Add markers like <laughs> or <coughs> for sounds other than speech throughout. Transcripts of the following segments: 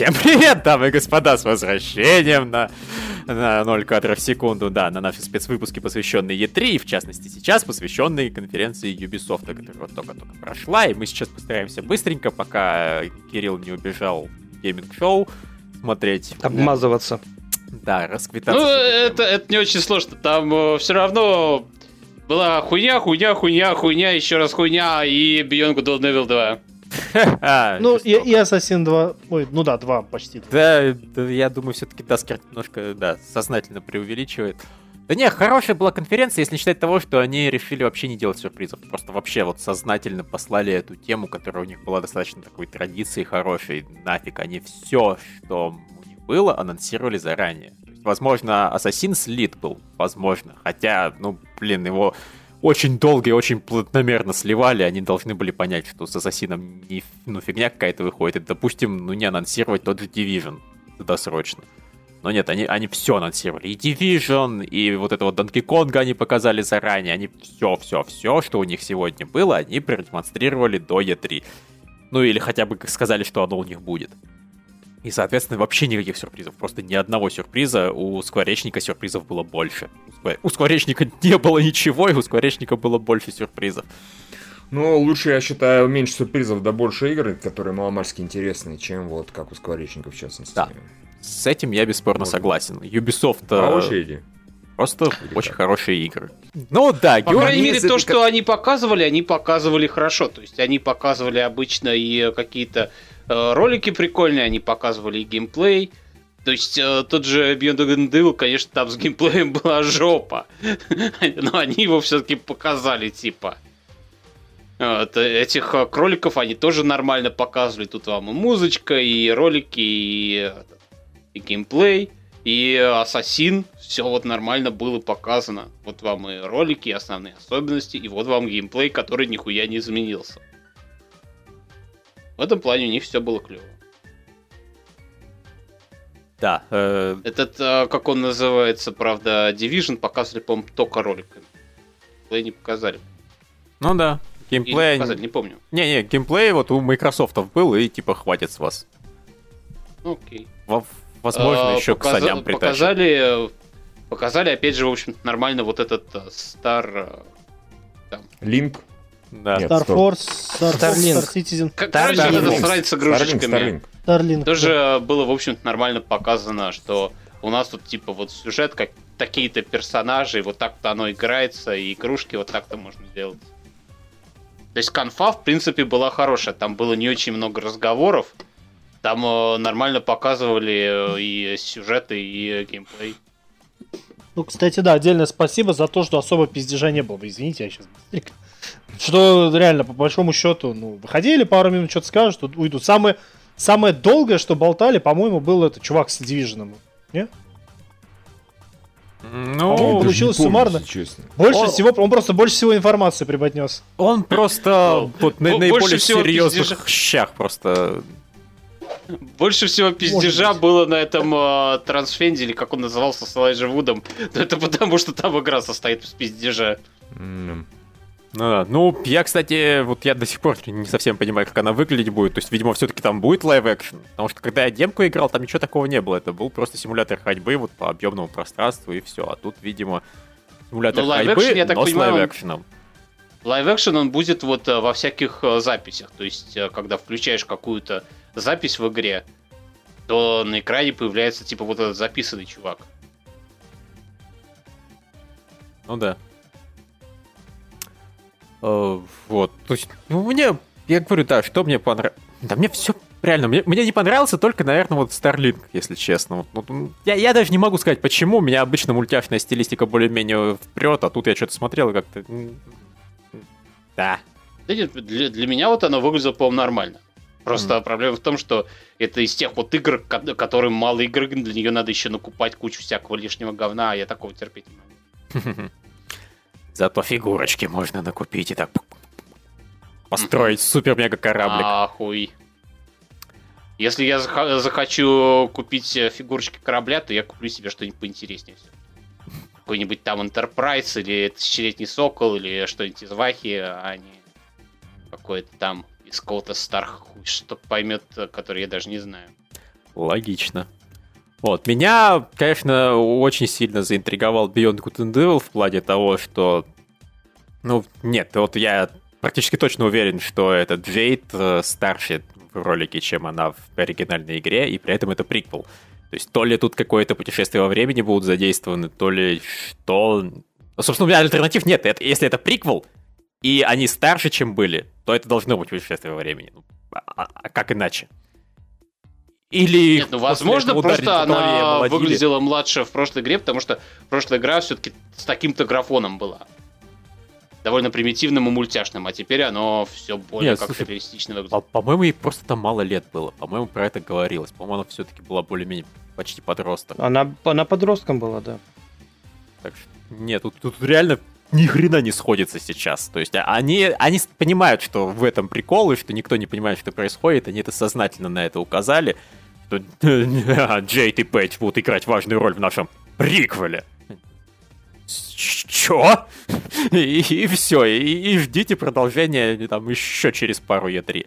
Всем привет, дамы и господа, с возвращением на, на 0 кадров в секунду, да, на наши спецвыпуски, посвященные E3, и в частности сейчас посвященные конференции Ubisoft, которая вот только-только прошла, и мы сейчас постараемся быстренько, пока Кирилл не убежал в гейминг-шоу, смотреть... Обмазываться. Расквитаться. Ну, это, это не очень сложно, там э, все равно была хуйня, хуйня, хуйня, хуйня, еще раз хуйня и Beyond Good Old Evil 2. <laughs> Ну, и, и Assassin 2. Ой, ну да, 2 почти. Да, да, я думаю, все-таки Даскер немножко, да, сознательно преувеличивает. Да не, хорошая была конференция, если не считать того, что они решили вообще не делать сюрпризов. Просто вообще вот сознательно послали эту тему, которая у них была достаточно такой традицией хорошей. Нафиг, они все, что было, анонсировали заранее. Возможно, Assassin слит был, возможно. Хотя, ну, блин, его очень долго и очень плотномерно сливали, они должны были понять, что с Ассасином не, ну, фигня какая-то выходит, и, допустим, ну, не анонсировать тот же Division досрочно. Но нет, они, они все анонсировали. И Division, и вот этого Donkey Konga они показали заранее. Они все-все-все, что у них сегодня было, они продемонстрировали до E3. Ну или хотя бы сказали, что оно у них будет. И, соответственно, вообще никаких сюрпризов. Просто ни одного сюрприза. У Скворечника сюрпризов было больше. У Скворечника <laughs> не было ничего, и у Скворечника было больше сюрпризов. Ну, лучше, я считаю, меньше сюрпризов, да больше игр, которые маломальски интересные, чем вот как у Скворечника, в частности. Да. С этим я бесспорно Можно. согласен. Ubisoft По э, очереди. просто Или очень как? хорошие игры. Ну да, По Георгий... крайней мере, то, что они показывали, они показывали хорошо. То есть они показывали обычно и какие-то ролики прикольные, они показывали и геймплей. То есть э, тот же Beyond Evil, конечно, там с геймплеем <laughs> была жопа. Но они его все-таки показали, типа. Вот, э, этих э, кроликов они тоже нормально показывали. Тут вам и музычка, и ролики, и, э, и геймплей, и Ассасин. Все вот нормально было показано. Вот вам и ролики, и основные особенности, и вот вам геймплей, который нихуя не изменился. В этом плане у них все было клево. Да, э, Этот, э, как он называется, правда, Division показывали, по-моему, только роликами. Геймплей не показали. ну да, Или геймплей... показали, не помню. Не-не, геймплей вот у Microsoft был, и типа хватит с вас. Ну, Окей. Во- Возможно, А, еще к показа- саням притащат. Показали, э, показали, опять же, в общем нормально вот этот э, Star... э, Линк. Да. Нет. Star. Force, Star, Starlink. Star Citizen, Как Star- раньше эта срань с игрушечками. Starlink. Starlink. Тоже было, в общем нормально показано, что у нас тут, типа, вот сюжет, как такие-то персонажи, вот так-то оно играется, и игрушки вот так-то можно делать. То есть конфа, в принципе, была хорошая. Там было не очень много разговоров. Там э, нормально показывали э, и сюжеты, и э, геймплей. Ну, кстати, да, отдельное спасибо за то, что особо пиздежа не было. Извините, я сейчас быстренько. Что реально, по большому счету, ну, выходили пару минут, что-то скажут, уйдут. Самое, самое долгое, что болтали, по-моему, был это чувак с Division. Не? Ну, не получилось помню, суммарно. честно. Больше О. всего, он просто больше всего информации преподнес. он просто вот на бо- наиболее серьезных пиздежа. щах просто. Больше всего пиздежа было на этом э, Transference, или как он назывался, с Элайджа Вудом. Но <laughs> это потому, что там игра состоит из пиздежа. М, Ну, да. ну, я, кстати, вот я до сих пор не совсем понимаю, как она выглядеть будет. То есть, видимо, все-таки там будет live action. Потому что когда я демку играл, там ничего такого не было. Это был просто симулятор ходьбы вот по объемному пространству и все. А тут, видимо, симулятор Ну, ходьбы, я так но понимаю, с он- live action ом. Live action он будет вот э, во всяких э, записях. То есть, э, когда включаешь какую-то запись в игре, то на экране появляется типа вот этот записанный чувак. Ну да. Э, Вот, то есть, ну мне, я говорю, да, что мне понравилось. Да мне все реально, мне, мне не понравился только, наверное, вот Starlink, если честно. Вот, вот, м, я, я даже не могу сказать, почему. У меня обычно мультяшная стилистика более-менее вперед, а тут я что-то смотрел и как-то... Да. Для, для меня вот оно выглядело, по-моему, нормально. Просто Мгм. проблема в том, что это из тех вот игр, ко- которым мало игр, для нее надо еще накупать кучу всякого лишнего говна, а я такого терпеть не могу. <laughs> Зато фигурочки можно накупить и так построить супер-мега-кораблик. Ахуй. Если я захочу купить э, фигурочки корабля, то я куплю себе что-нибудь поинтереснее. какой-нибудь там Enterprise или Тысячелетний Сокол или что-нибудь из Вахи, а не какой-то там из какого-то Старх, что поймет, который я даже не знаю. Логично. Вот, меня, конечно, очень сильно заинтриговал Beyond Good and Evil в плане того, что... Ну, нет, вот я практически точно уверен, что этот Джейд э, старше в ролике, чем она в оригинальной игре, и при этом это приквел. То есть то ли тут какое-то путешествие во времени будут задействованы, то ли что... Ну, собственно, у меня альтернатив нет. Это, если это приквел, и они старше, чем были, то это должно быть путешествие во времени. Ну, а, а как иначе? Или... Нет, ну, возможно, просто она выглядела младше в прошлой игре, потому что прошлая игра все-таки с таким-то графоном была. Довольно примитивным и мультяшным, а теперь оно все более Нет, как слушай, реалистично выглядит. По- по-моему, ей просто там мало лет было. По-моему, про это говорилось. По-моему, она все-таки была более-менее почти подросток. Она, она подростком была, да. Так что, нет, тут, тут реально ни хрена не сходится сейчас. То есть а, они, они понимают, что в этом прикол, и что никто не понимает, что происходит, они это сознательно на это указали, <laughs> Джейд и Пейдж будут играть важную роль в нашем приквеле. Чё? <laughs> И, и все, и, и ждите продолжения там еще через пару Е3.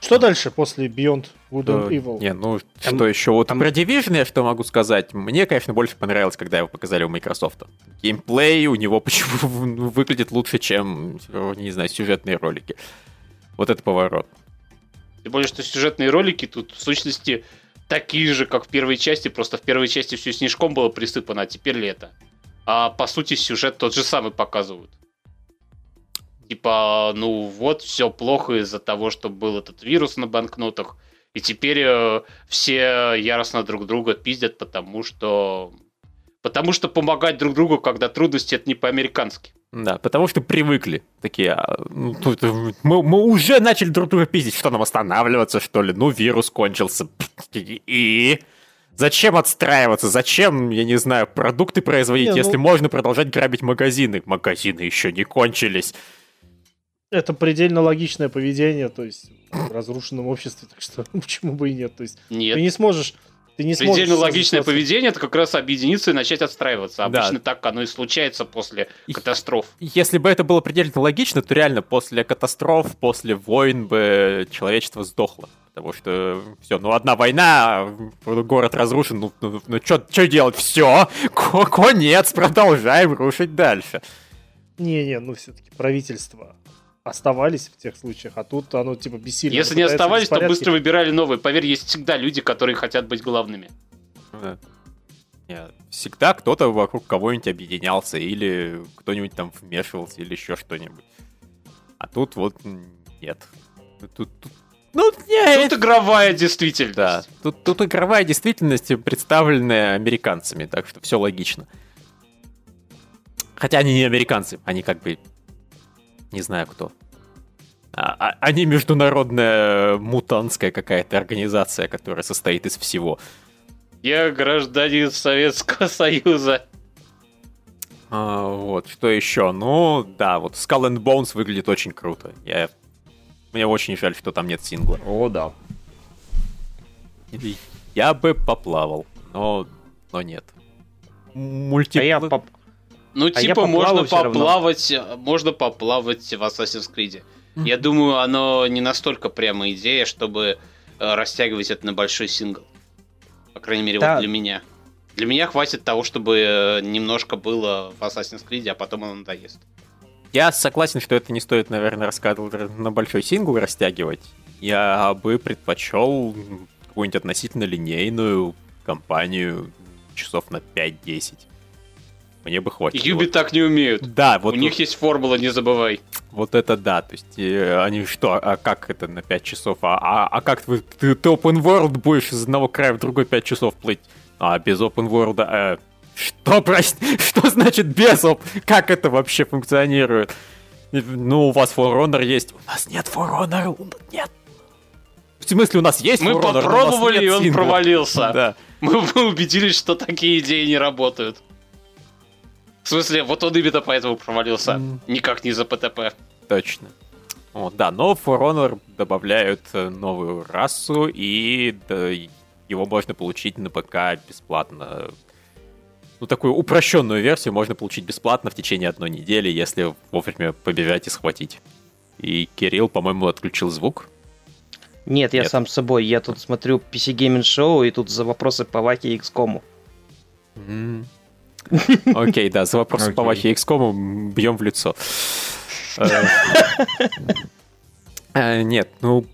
Что дальше после Beyond Good and Evil? Не, ну там, что еще? Вот там... про Division я что могу сказать? Мне, конечно, больше понравилось, когда его показали у Microsoft. Геймплей у него <laughs> почему выглядит лучше, чем, не знаю, сюжетные ролики. Вот это поворот. Тем более, что сюжетные ролики тут, в сущности, такие же, как в первой части, просто в первой части все снежком было присыпано, а теперь лето. А по сути сюжет тот же самый показывают типа, ну вот, все плохо из-за того, что был этот вирус на банкнотах, и теперь э, все яростно друг друга пиздят, потому что... Потому что помогать друг другу, когда трудности, это не по-американски. Да, потому что привыкли. Такие, а, ну, тут, мы, мы уже начали друг друга пиздить. Что нам останавливаться, что ли? Ну, вирус кончился. И... Зачем отстраиваться? Зачем, я не знаю, продукты производить, не, ну... если можно продолжать грабить магазины? Магазины еще не кончились это предельно логичное поведение, то есть в разрушенном обществе, так что <laughs> почему бы и нет? То есть нет. ты не сможешь ты не Предельно сможешь логичное поведение это как раз объединиться и начать отстраиваться. Обычно да. так оно и случается после и, катастроф. Если бы это было предельно логично, то реально после катастроф, после войн бы человечество сдохло. Потому что все, ну одна война, город разрушен, ну, ну, ну что делать? Все, конец, продолжаем рушить дальше. Не-не, ну все-таки правительство оставались в тех случаях, а тут оно типа бессильно. Если не оставались, то быстро выбирали новые. Поверь, есть всегда люди, которые хотят быть главными. Нет, всегда кто-то вокруг кого-нибудь объединялся, или кто-нибудь там вмешивался, или еще что-нибудь. А тут вот нет. Тут, тут, ну, нет. Тут игровая действительность. Да, тут, тут игровая действительность, представленная американцами, так что все логично. Хотя они не американцы, они как бы не знаю кто. А, а, они международная мутантская какая-то организация, которая состоит из всего. Я гражданин Советского Союза. А, вот, что еще? Ну, да, вот Skull and Bones выглядит очень круто. Я... Мне очень жаль, что там нет сингла. О, да. Я бы поплавал, но, но нет. Мультип... А я поп... Ну, а типа, можно поплавать, можно поплавать в Assassin's Creed. Mm-hmm. Я думаю, оно не настолько прямо идея, чтобы э, растягивать это на большой сингл. По крайней мере, да. вот для меня. Для меня хватит того, чтобы э, немножко было в Assassin's Creed, а потом оно надоест. Я согласен, что это не стоит, наверное, рассказывать на большой сингл растягивать. Я бы предпочел какую-нибудь относительно линейную компанию часов на 5-10. Мне бы хватило. Юби так не умеют. Да, вот. У них есть формула, не забывай. Вот это да, то есть э, они что, а как это на 5 часов? А, а, а как ты, ты, ты open world будешь из одного края в другой 5 часов плыть? А без open world... Э, что, прости, <laughs> что значит без оп? Как это вообще функционирует? Ну, у вас For Honor есть. У нас нет For Honor, нет. В смысле, у нас есть Мы For Honor, попробовали, и он сингла. провалился. <laughs> Да. Мы убедились, что такие идеи не работают. В смысле, вот он именно поэтому провалился. Mm. Никак не за ПТП. Точно. О, да, но в For Honor добавляют э, новую расу, и да, его можно получить на ПК бесплатно. ну, такую упрощенную версию можно получить бесплатно в течение одной недели, если вовремя побежать и схватить. И Кирилл, по-моему, отключил звук. Нет, я Нет. сам с собой. Я тут смотрю PC Gaming Show, и тут за вопросы по Ваке и XCOM. М. Окей, да, за вопрос по. Вахе XCOM бьем в лицо. Э, э, Нет, ну,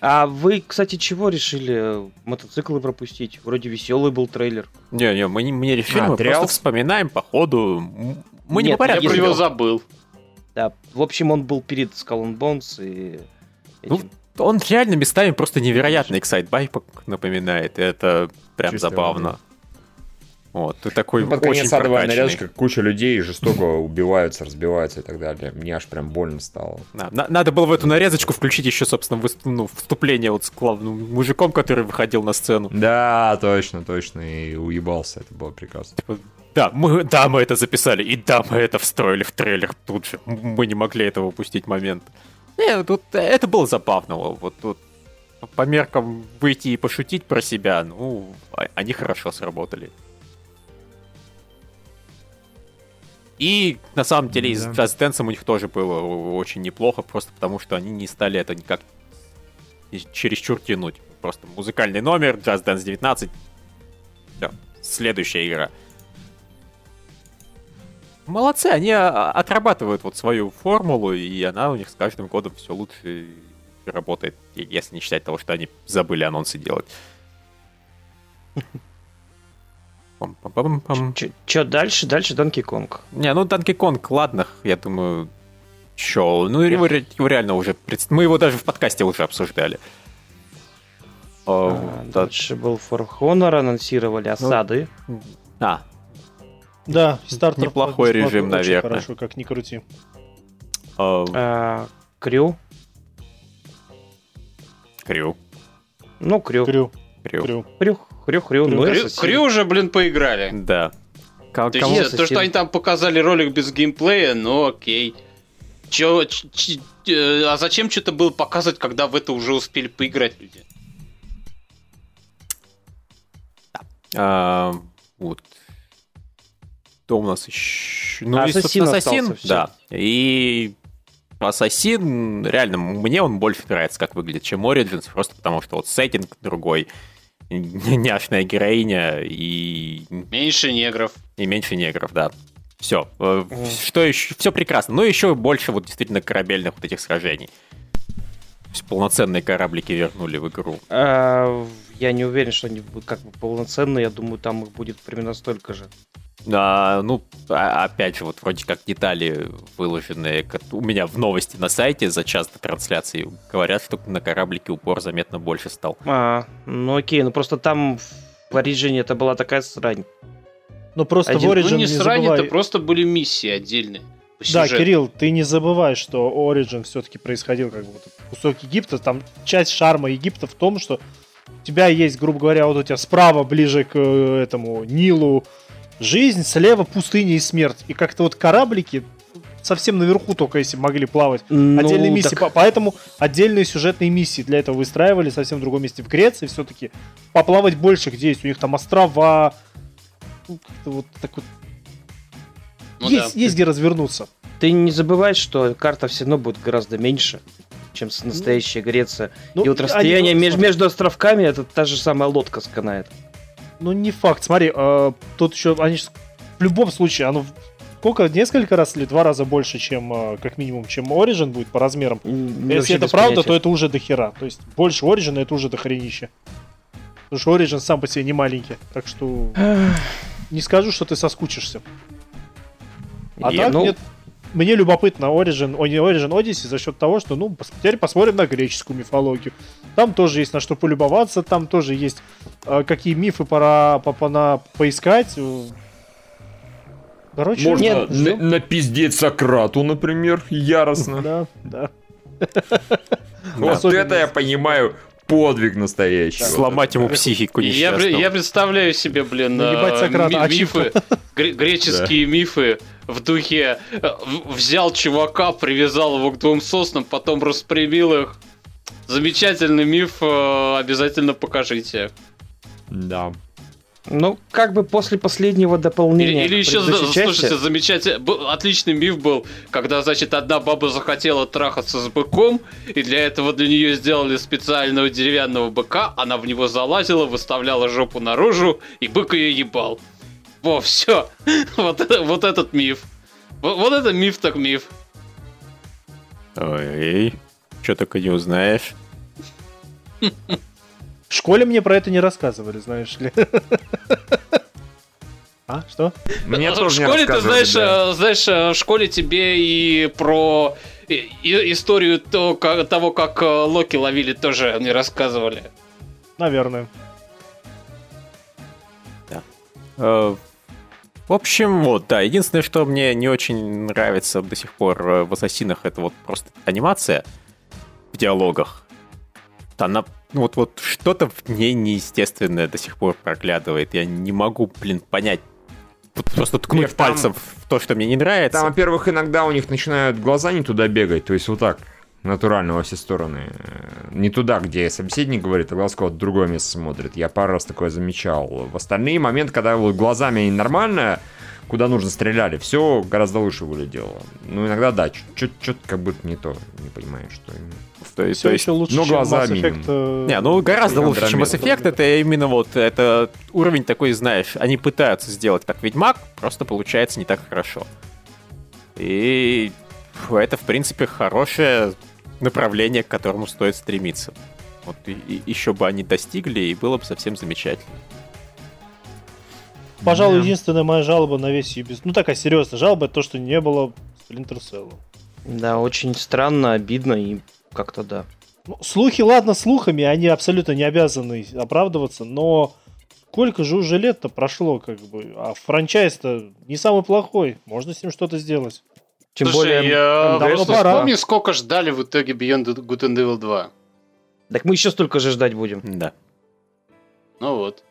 А вы, кстати, чего решили мотоциклы пропустить? Вроде веселый был трейлер. не-не, мы не, мы не решили, А, мы просто вспоминаем по ходу. Мы не по Я про него забыл. Да, в общем, он был перед Skull Bones и Ну. Он реально местами просто невероятный Excitebike напоминает. Это прям забавно. Вот, ты такой Ну, под конец адовая нарезка, куча людей жестоко убиваются, разбиваются и так далее. Мне аж прям больно стало. Да, на- надо было в эту нарезочку включить еще, собственно, выс- ну, вступление вот с главным мужиком, который выходил на сцену. Да, точно, точно, и уебался, это было прекрасно. Типа, Да, мы, да, мы это записали, и да, мы это встроили в трейлер тут же. Мы не могли этого упустить момент. Не, тут это было забавно. Вот тут по меркам выйти и пошутить про себя, ну, а- они хорошо сработали. И на самом деле с Да. Just Dance у них тоже было очень неплохо, просто потому что они не стали это никак чересчур тянуть. Просто музыкальный номер, Just Dance 19. Всё, следующая игра. Молодцы, они а, отрабатывают вот свою формулу, и она у них с каждым годом все лучше работает, если не считать того, что они забыли анонсы делать. Пам-пам-пам-пам. Ч- Чё дальше? Дальше Donkey Kong. Не, ну Donkey Kong, ладно, я думаю, чё, ну его, его реально уже, пред- мы его даже в подкасте уже обсуждали. О, А, да. Дальше был For Honor, анонсировали осады. А, Да, стартер Неплохой режим, наверное. Хорошо, как ни крути. о, А, Крю. Крю, Ну, Крю. Крю, Крю. крю. Крю. Ну, Assassin. Крю уже, блин, поиграли. Да. Ко- То, есть, то, что они там показали ролик без геймплея, ну окей. Чё, ч- ч- э, а зачем что-то было показывать, когда в это уже успели поиграть люди? А, вот. Кто у нас еще? Ну, и, Ассасин Ассасин, да. И Ассасин, реально, мне он больше нравится, как выглядит, чем Origins, просто потому что вот сеттинг другой, няшная героиня и, Меньше негров. и меньше негров, да. Все. Мгм. Что еще? Все прекрасно. Ну, еще больше вот действительно корабельных вот этих сражений. Полноценные кораблики вернули в игру. А, я не уверен, что они будут как бы полноценные. Я думаю, там их будет примерно столько же. А, ну, а- опять же, вот вроде как детали выложенные как у меня в новости на сайте за час до трансляции говорят, что на кораблике упор заметно больше стал. А, ну окей, ну просто там в Origin это была такая срань. Ну просто Один- в Ну Origin не не срань, забывай- это просто были миссии отдельные. Да. Кирилл, ты не забывай, что Origin все-таки происходил как бы вот кусок Египта. Там часть шарма Египта в том, что у тебя есть, грубо говоря, вот у тебя справа ближе к э, этому Нилу жизнь, слева пустыня и смерть. И как-то вот кораблики совсем наверху только если могли плавать. Отдельные Ну, миссии. так- По- Поэтому отдельные сюжетные миссии для этого выстраивали совсем в другом месте. В Греции все-таки поплавать больше, где есть. У них там острова. Ну, как-то вот так вот. Ну есть, да. есть где развернуться. Ты не забывай, что карта все равно будет гораздо меньше, чем настоящая Греция. Ну, и вот они расстояние просто- между, между островками это та же самая лодка сканает. Ну, не факт. Смотри, э, тут еще они в любом случае, оно сколько, несколько раз или два раза больше, чем, э, как минимум, чем Origin будет по размерам. М, Если это правда, понятия. то это уже дохера. То есть больше Origin это уже дохренище. Потому что Origin сам по себе не маленький. Так что <sighs> не скажу, что ты соскучишься. А И, так ну, нет. Мне любопытно Origin, о, не Origin Odyssey за счет того, что, ну, пос- теперь посмотрим на греческую мифологию. Там тоже есть на что полюбоваться, там тоже есть э, какие мифы пора по, по- на- поискать. Короче, Можно Нет, на- ждём. напиздеть Сократу, например, яростно. Да, да. <laughs> Вот это я понимаю подвиг настоящий. Сломать ему психику Я, я представляю себе, блин, Наебать Сократа, ми- ачивка. мифы, гре- греческие мифы в духе э, взял чувака, привязал его к двум соснам, потом распрямил их. Замечательный миф, э, обязательно покажите. Да. Ну, как бы после последнего Или, дополнения. или к еще, части- слушайте, замечательный, отличный миф был, когда, значит, одна баба захотела трахаться с быком, и для этого для нее сделали специального деревянного быка, она в него залазила, выставляла жопу наружу, и бык ее ебал. Во, все. <laughs> Вот, это- вот этот миф. Вот, вот это миф так миф. Ой, что только не узнаешь. В школе мне про это не рассказывали, знаешь ли. <laughs> А, что? Мне в тоже не школе, ты знаешь, да. э, знаешь, э, в школе тебе и про и- и- историю то- ка- того, как э, Локи ловили, тоже не рассказывали. Наверное. Э, В общем, вот, да, единственное, что мне не очень нравится до сих пор э, в Ассасинах, это вот просто анимация в диалогах. Она, ну вот, вот что-то в ней неестественное до сих пор проглядывает. Я не могу, блин, понять. Просто ткнуть Нет, там- пальцем в то, что мне не нравится. Там, во-первых, иногда у них начинают глаза не туда бегать, то есть вот так, натурально во все стороны. Э, Не туда, где собеседник говорит, а глаз куда-то в другое место смотрит. Я пару раз такое замечал. В остальные моменты, когда вот глазами нормально, куда нужно стреляли, все гораздо лучше выглядело. Ну, иногда, да, что-то как будто не то, не понимаешь, что именно. То есть, Все то есть- еще лучше, ну, чем глаза Mass Effect, минимум. э, Не, ну гораздо и лучше, чем Mass. Effect. Это именно вот это уровень такой, знаешь, они пытаются сделать как Ведьмак, просто получается не так хорошо. И это, в принципе, хорошее направление, к которому стоит стремиться. Вот и, еще бы они достигли, и было бы совсем замечательно. Пожалуй, Да. единственная моя жалоба на весь Ubisoft, ну такая серьезная жалоба, это то, что не было Splinter Cell. Да, очень странно, обидно и как-то да. Ну, слухи, ладно, слухами, они абсолютно не обязаны оправдываться, но сколько же уже лет-то прошло, как бы, а франчайз-то не самый плохой, можно с ним что-то сделать. Тем Слушай, более... я давно просто пора. вспомни, сколько ждали в итоге Beyond Good and Evil 2. Так мы еще столько же ждать будем. Да. Ну вот.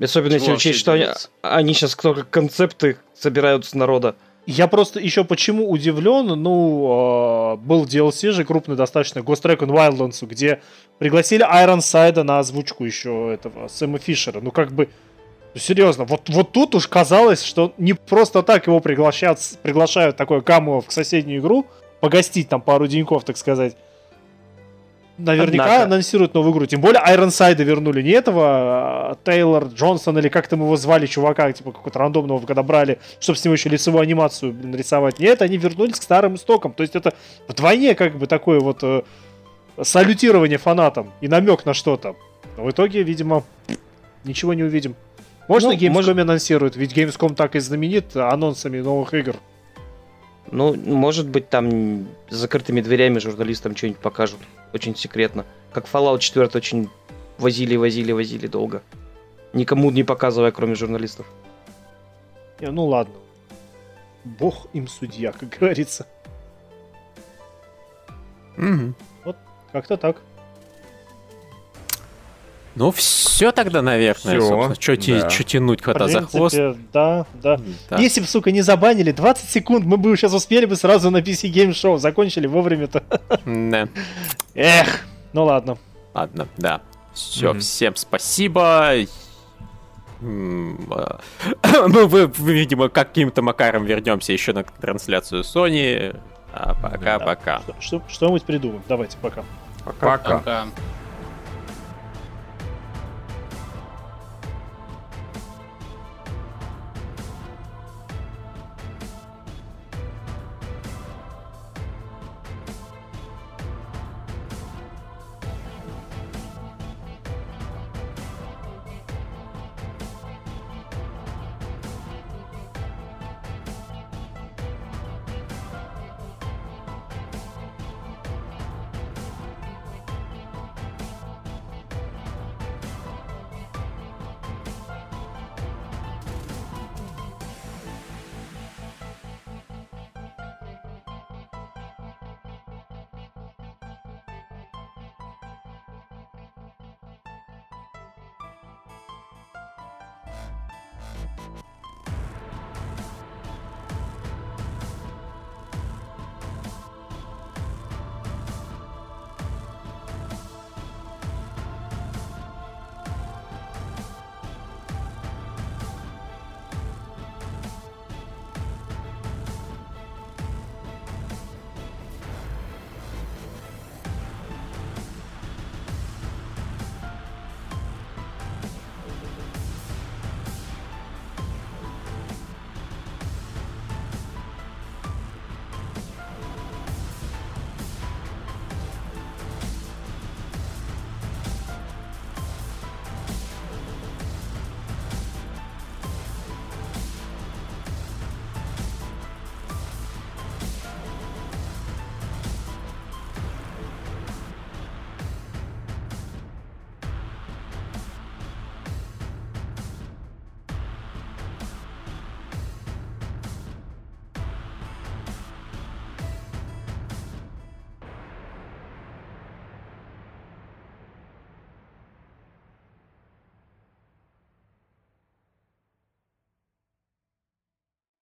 Особенно если Чего учесть, вообще что они, они сейчас только концепты собирают с народа. Я просто еще почему удивлен, ну, э, был DLC же крупный достаточно, Ghost Recon Wildlands, где пригласили Айронсайда на озвучку еще этого Сэма Фишера. Ну, как бы, серьезно, вот, вот тут уж казалось, что не просто так его приглашают, приглашают такое камео в соседнюю игру, погостить там пару деньков, так сказать. Наверняка Однако. анонсируют новую игру. Тем более Айронсайда вернули. Не этого а, Тейлор Джонсон или как там его звали, чувака, типа какого-то рандомного, когда брали, чтобы с него еще лицевую анимацию блин, рисовать. Нет, они вернулись к старым истокам. То есть это вдвойне как бы такое вот э, салютирование фанатам и намек на что-то. Но в итоге, видимо, ничего не увидим. Можно Ну, Gamescom может- анонсируют, ведь Gamescom так и знаменит анонсами новых игр. Ну, может быть, там с закрытыми дверями журналистам что-нибудь покажут. Очень секретно. Как Fallout 4 очень возили, возили, возили долго. Никому не показывая, кроме журналистов. Не, ну ладно. Бог им судья, как говорится. Мгм. Как-то так. Ну, все тогда, наверное, Всё, собственно. Что да. тянуть В кота за хвост? да, да. Да. Если бы, сука, не забанили 20 секунд, мы бы сейчас успели бы сразу на PC Game Show. Закончили вовремя-то. Да. Эх, ну ладно. Ладно, да. Все, Мгм. всем спасибо. М, а, <coughs> Мы, вы, видимо, каким-то макаром вернемся еще на трансляцию Sony. А пока-пока. Что- что- Что-нибудь придумаем. Давайте, пока. Пока. Пока.